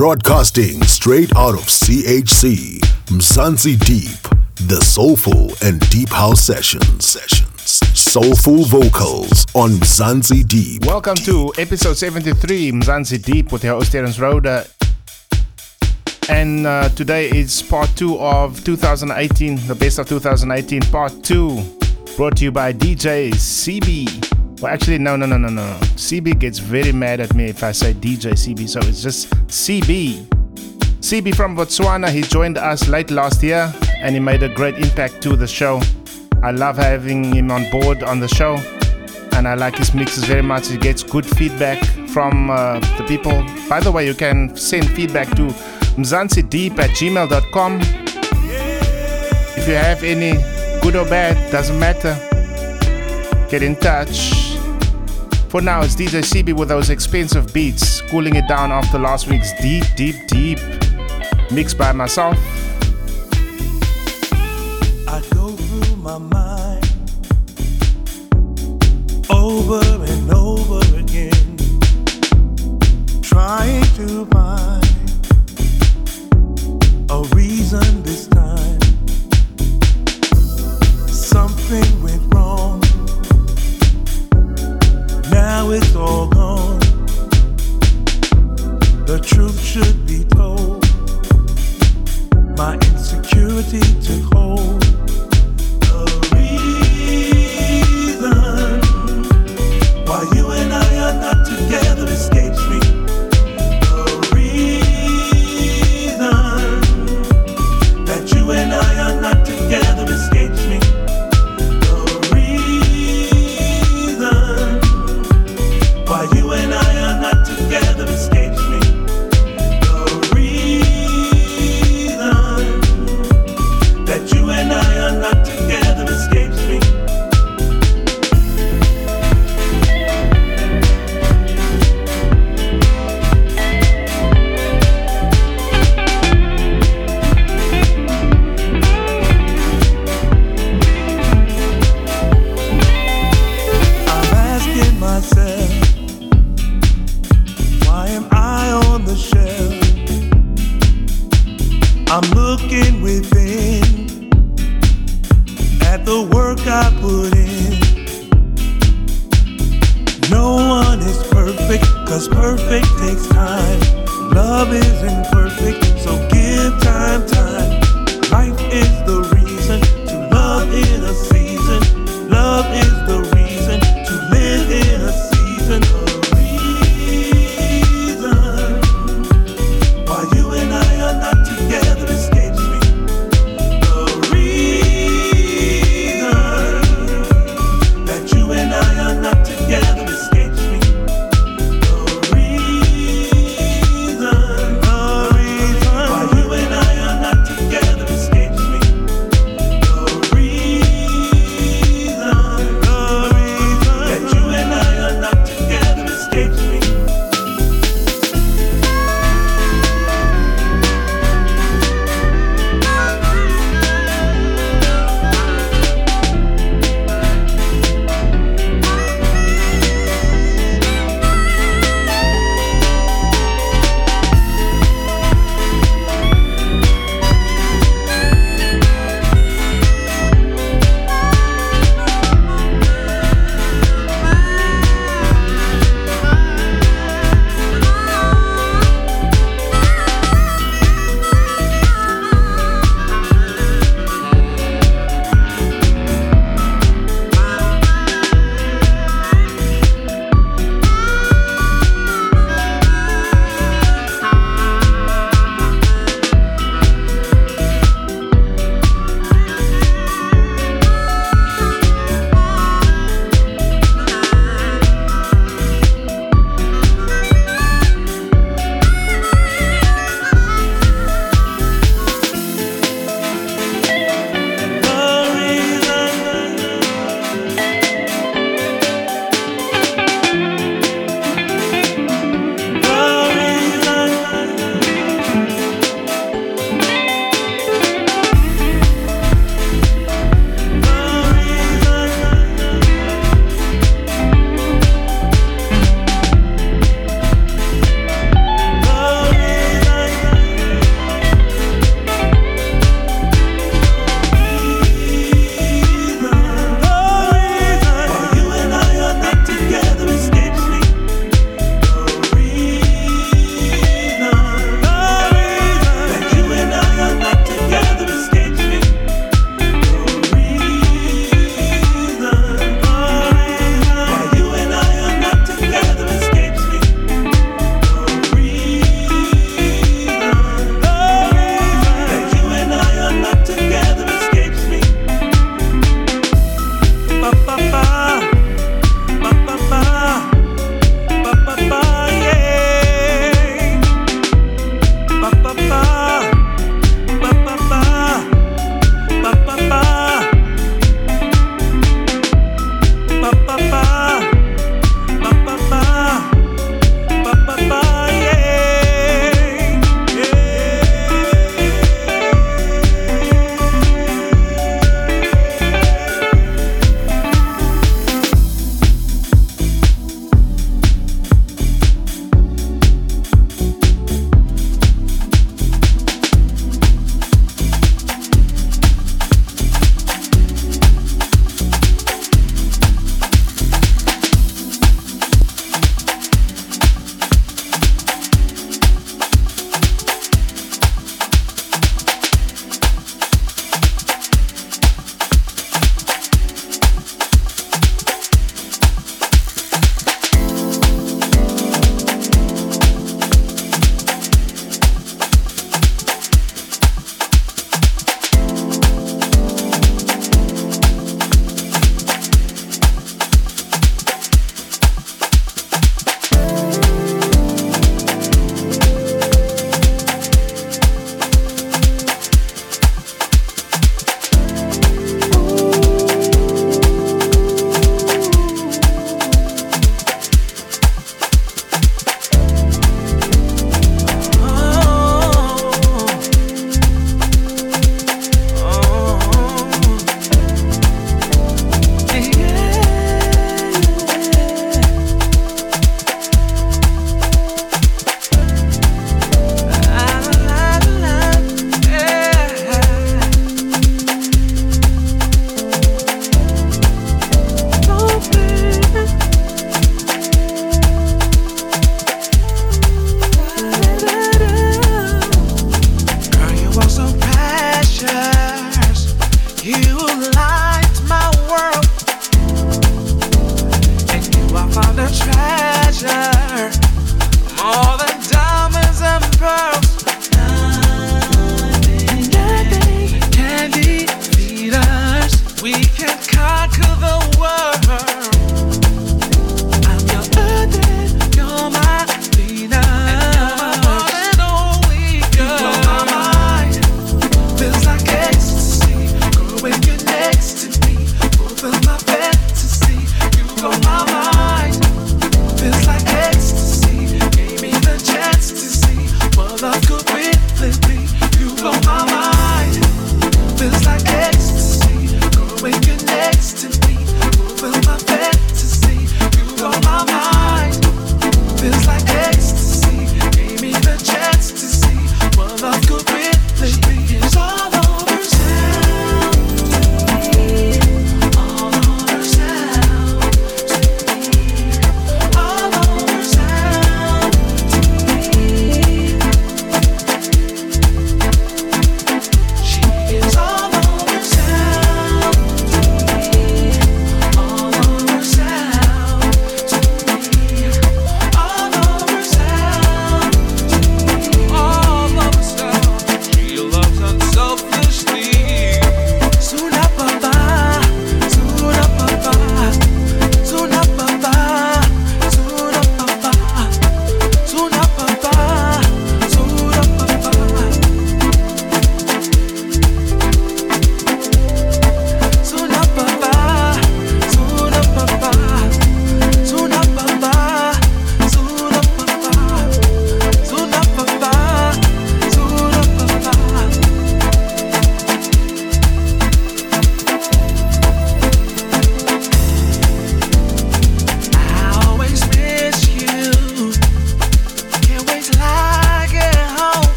Broadcasting straight out of CHC, Mzansi Deep, the soulful and deep house sessions. Sessions. Soulful vocals on Mzansi Deep. Welcome to episode 73, Mzansi Deep with your host Terence Roda. And uh, today is part two of 2018, the best of 2018, part two, brought to you by DJ CB. Well, actually, no, no, no, no, no. CB gets very mad at me if I say DJ CB, so it's just CB. CB from Botswana, he joined us late last year and he made a great impact to the show. I love having him on board on the show and I like his mixes very much. He gets good feedback from uh, the people. By the way, you can send feedback to mzansideep at gmail.com. If you have any good or bad, doesn't matter. Get in touch. For now, it's DJ CB with those expensive beats, cooling it down after last week's deep, deep, deep mix by myself. I go through my mind over and over again, trying to find a reason this time. Something went wrong. Now it's all gone. The truth should be told. My insecurity took hold.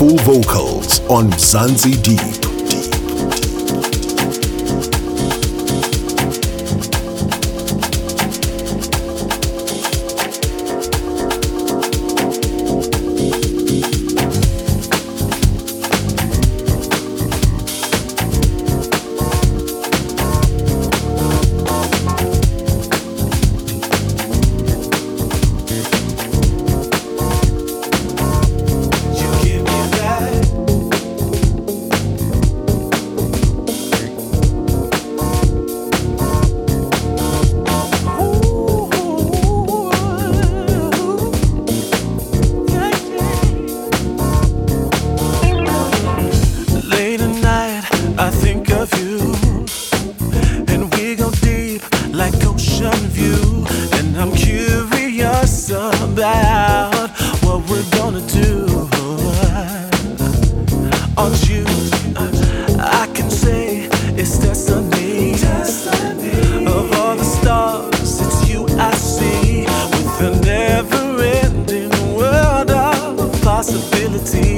Soulful vocals on Mzansi Deep. reality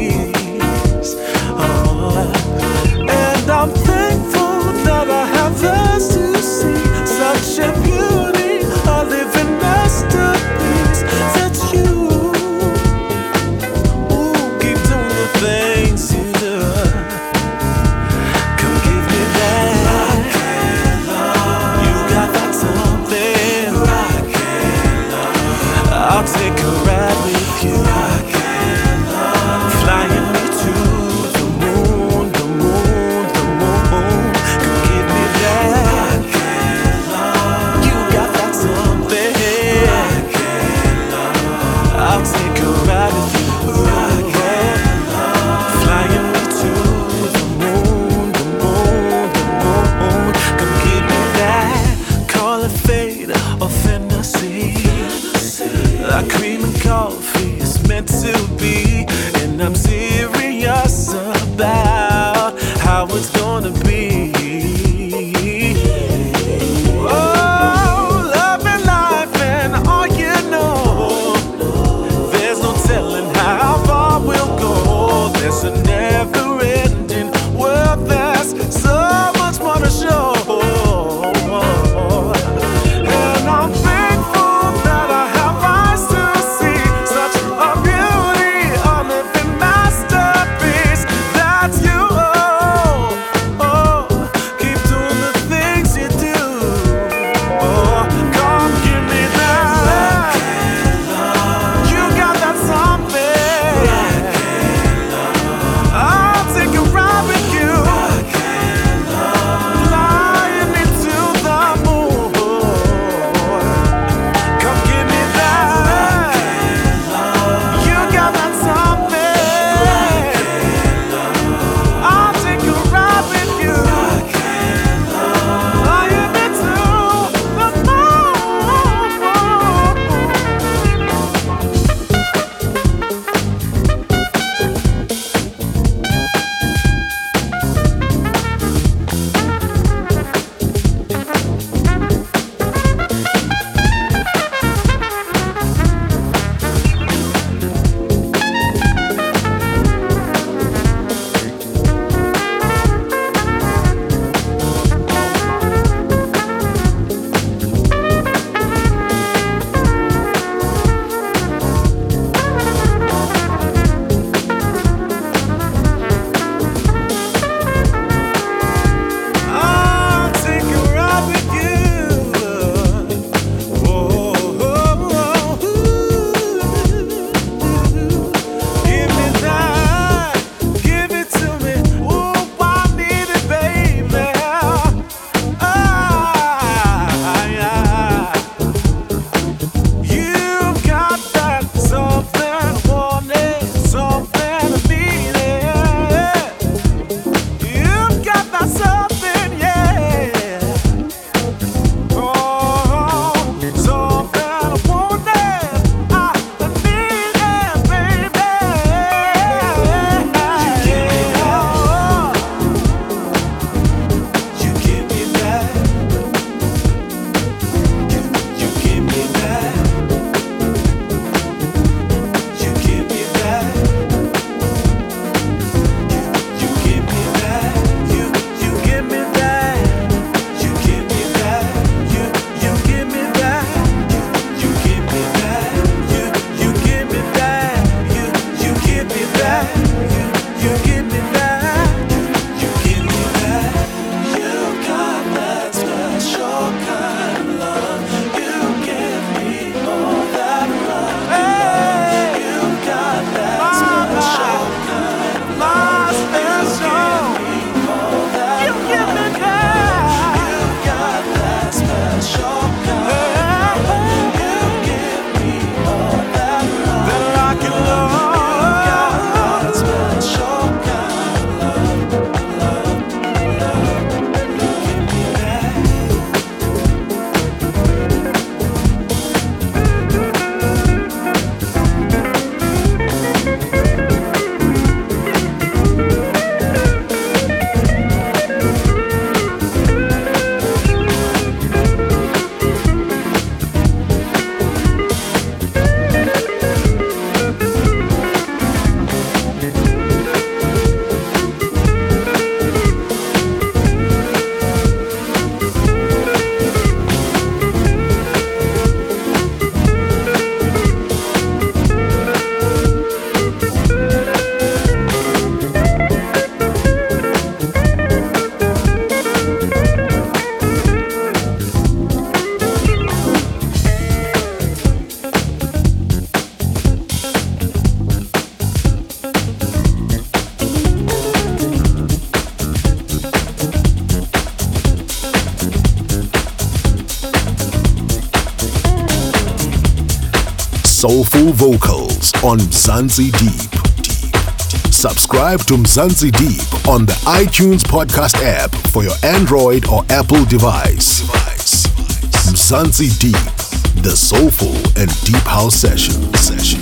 soulful vocals on Mzansi Deep. Subscribe to Mzansi Deep on the iTunes podcast app for your Android or Apple device. Mzansi Deep, the soulful and deep house session. Sessions.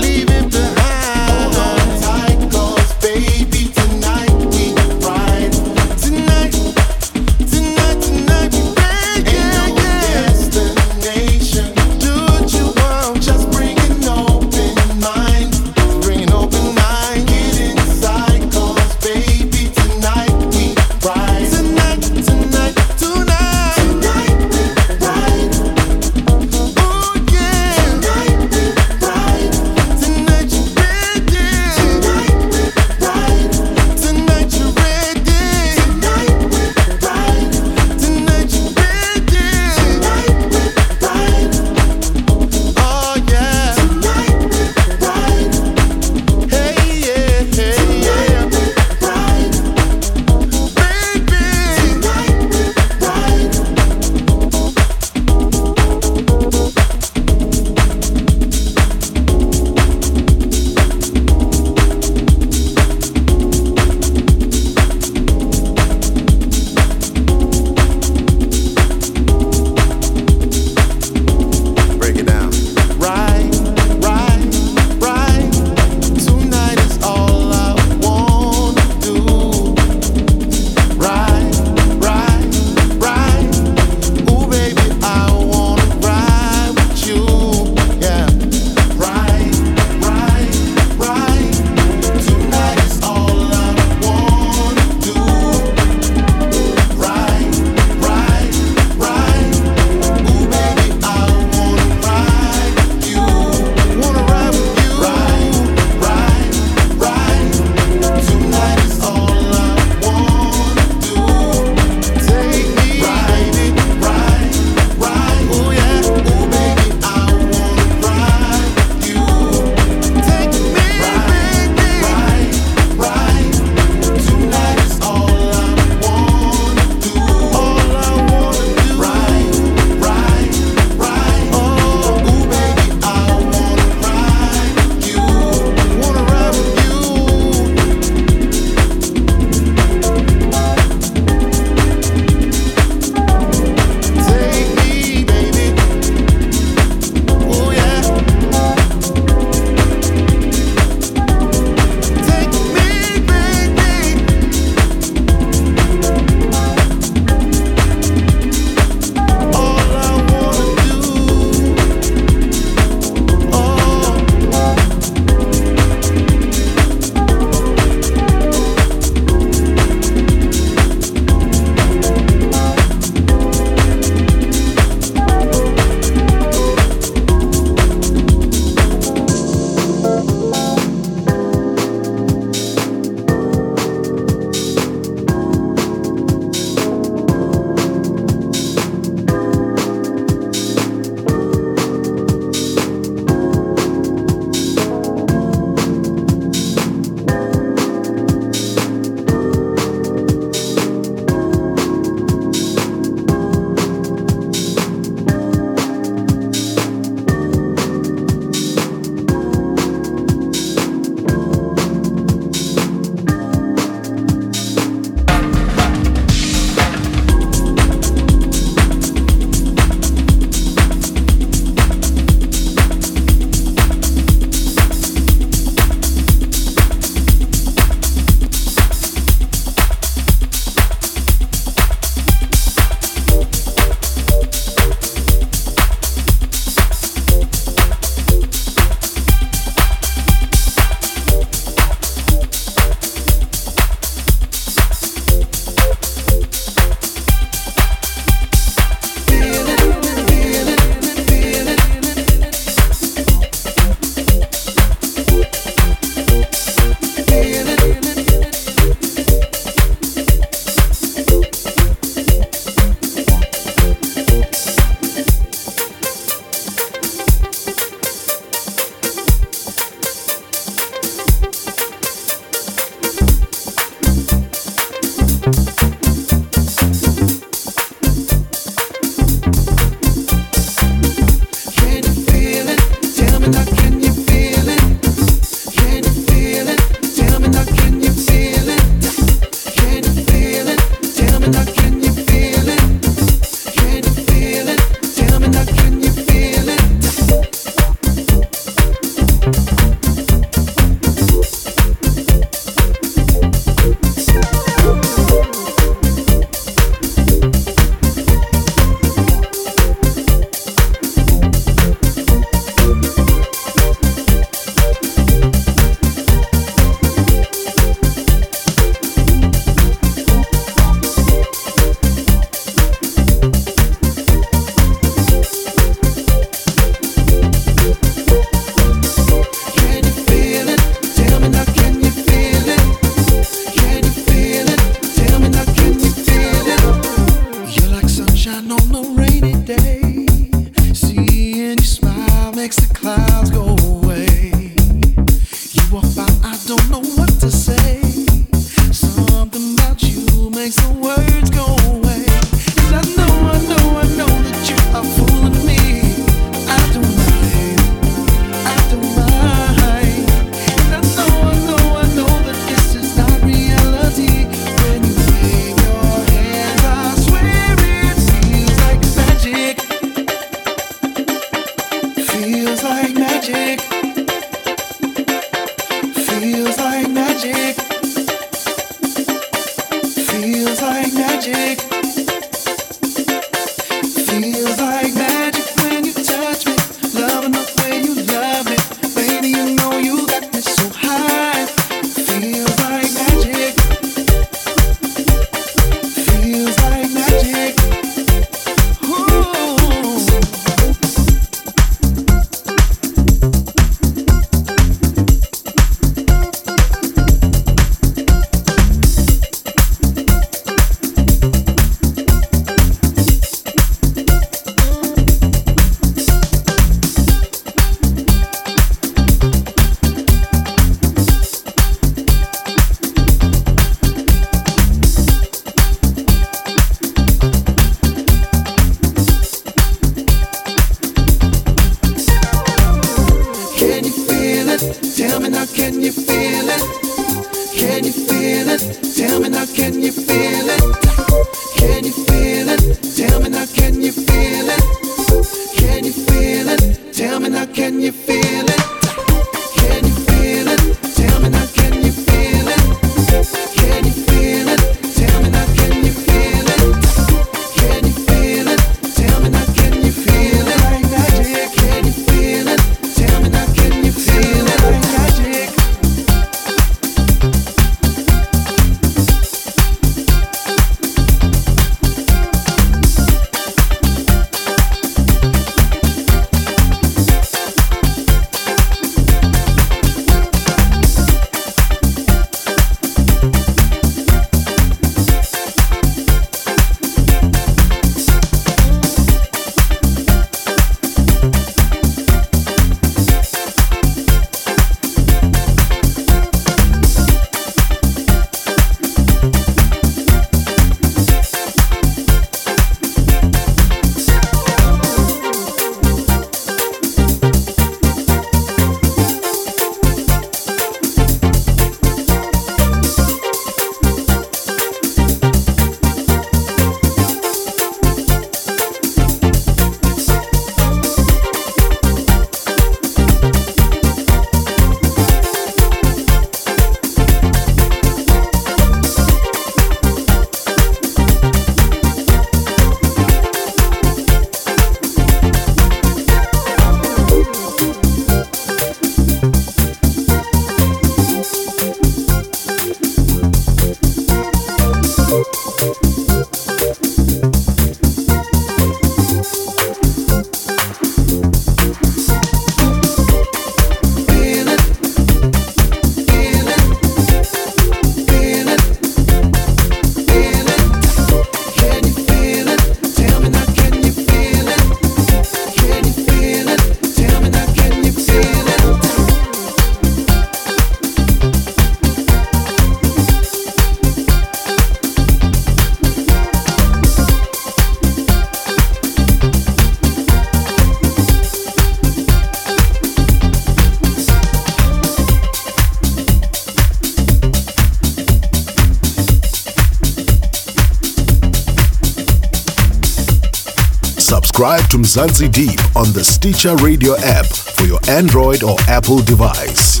Mzansi Deep on the Stitcher Radio app for your Android or Apple device.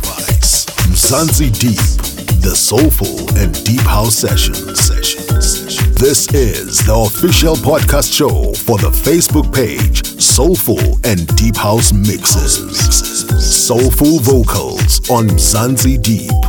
Mzansi Deep, the soulful and deep house session. This is the official podcast show for the Facebook page Soulful and Deep House Mixes. Soulful vocals on Mzansi Deep.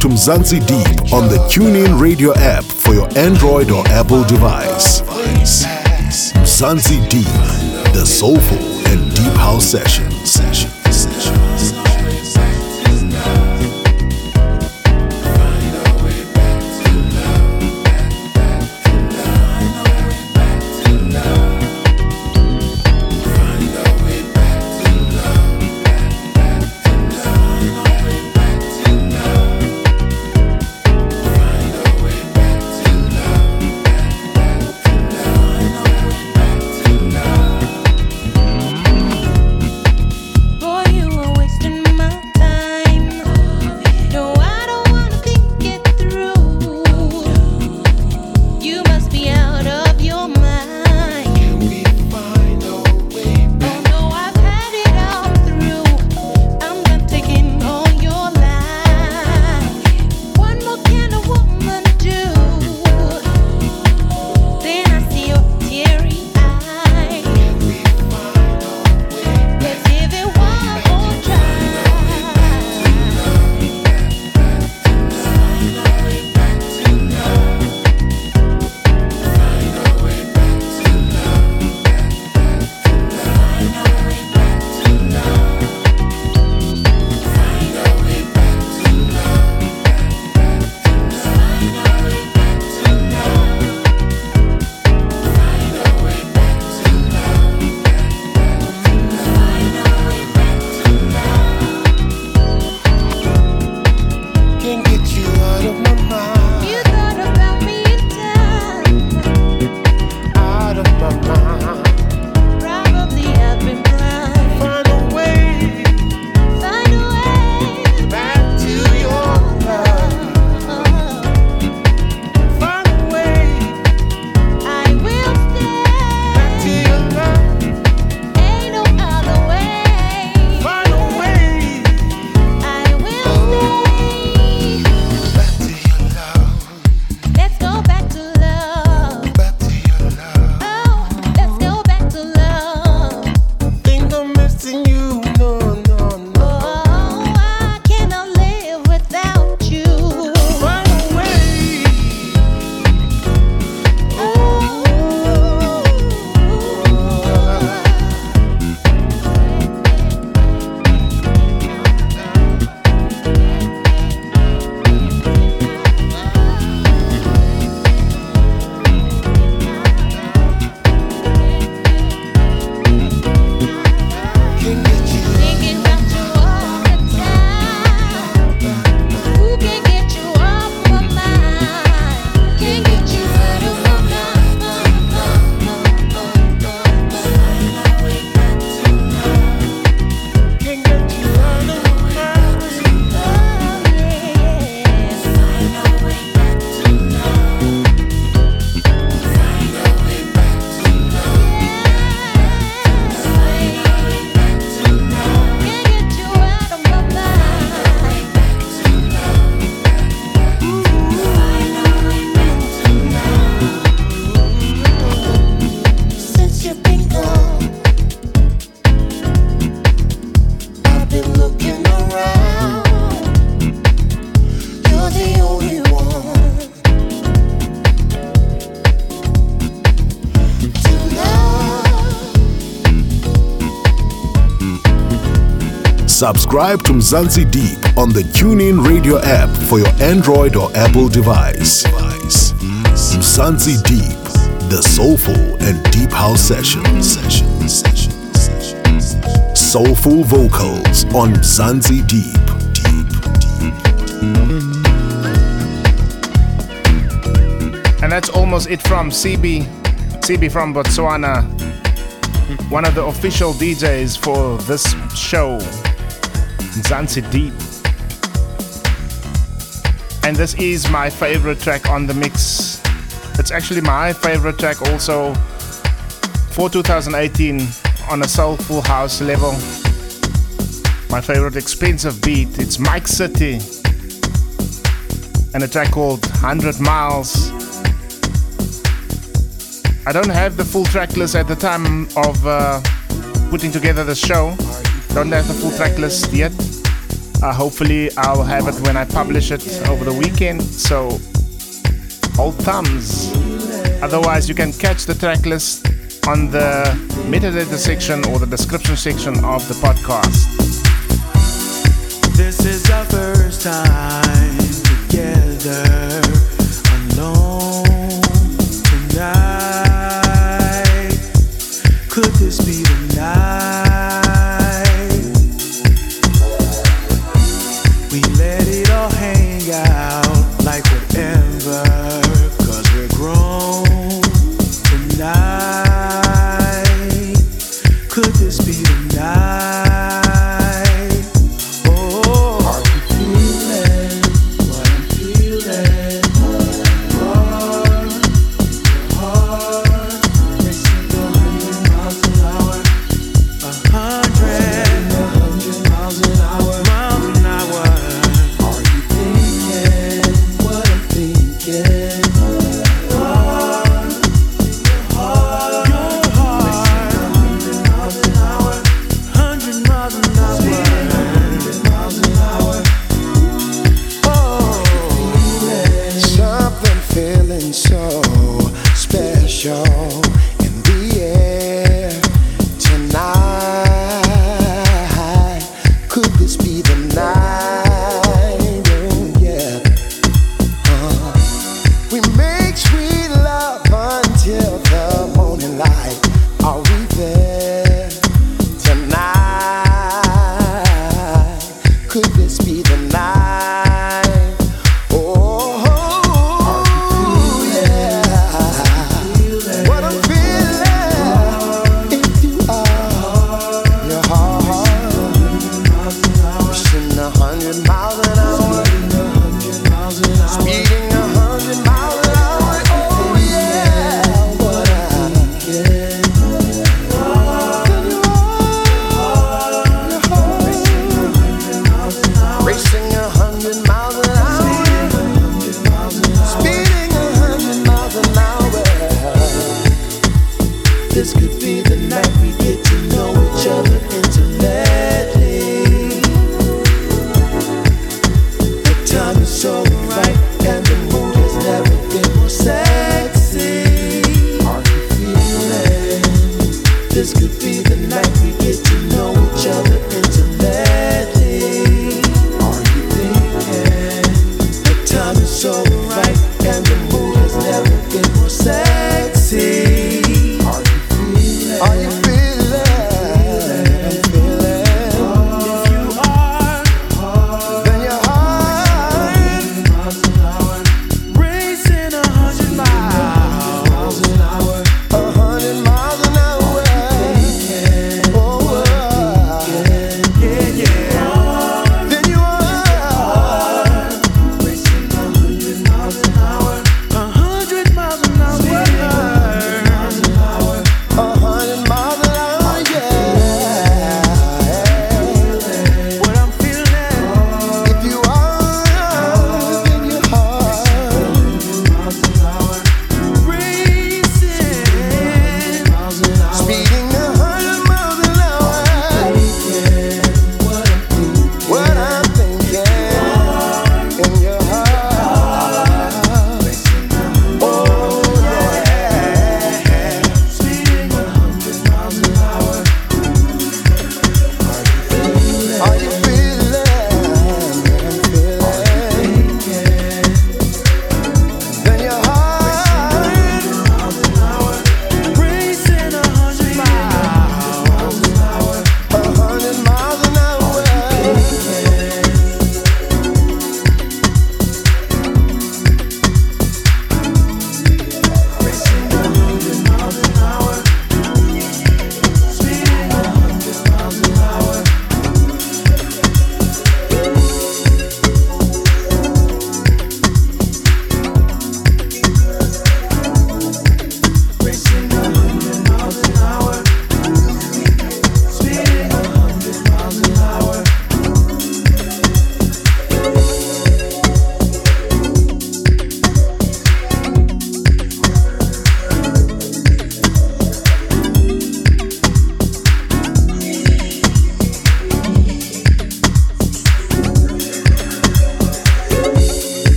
to Mzansi Deep on the TuneIn Radio app for your Android or Apple device. Mzansi Deep, the soulful and deep house session. subscribe to Mzansi Deep on the TuneIn Radio app for your Android or Apple device. Mzansi Deep, the soulful and deep house session. Soulful vocals on Mzansi Deep. And that's almost it from CB, CB from Botswana, one of the official DJs for this show. Zanzi Deep. And this is my favorite track on the mix. It's actually my favorite track also for 2018 on a soulful house level. My favorite expensive beat, it's Mike City and a track called 100 Miles. I don't have the full track list at the time of uh, putting together the show. Don't have the full track list yet. Uh, hopefully, I'll have it when I publish it over the weekend. So, hold thumbs. Otherwise, you can catch the track list on the metadata section or the description section of the podcast. This is our first time together alone tonight. Could this be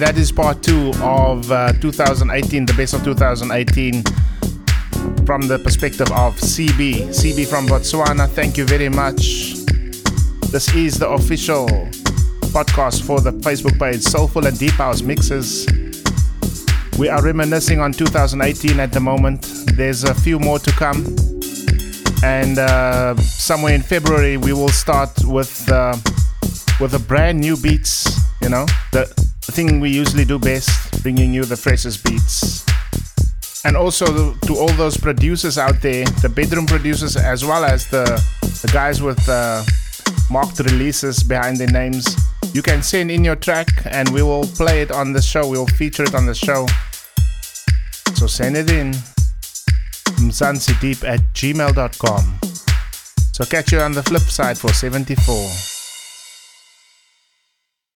that is part two of uh, 2018, the best of 2018, from the perspective of CB. CB from Botswana, thank you very much. This is the official podcast for the Facebook page, Soulful and Deep House Mixes. We are reminiscing on 2018 at the moment. There's a few more to come. And uh, somewhere in February, we will start with uh, with a brand new beats. You know, the, the thing we usually do best, bringing you the freshest beats. And also to all those producers out there, the bedroom producers, as well as the the guys with uh, marked releases behind their names. You can send in your track and we will play it on the show. We will feature it on the show. So send it in. mzansideep at gmail.com. So catch you on the flip side for 74.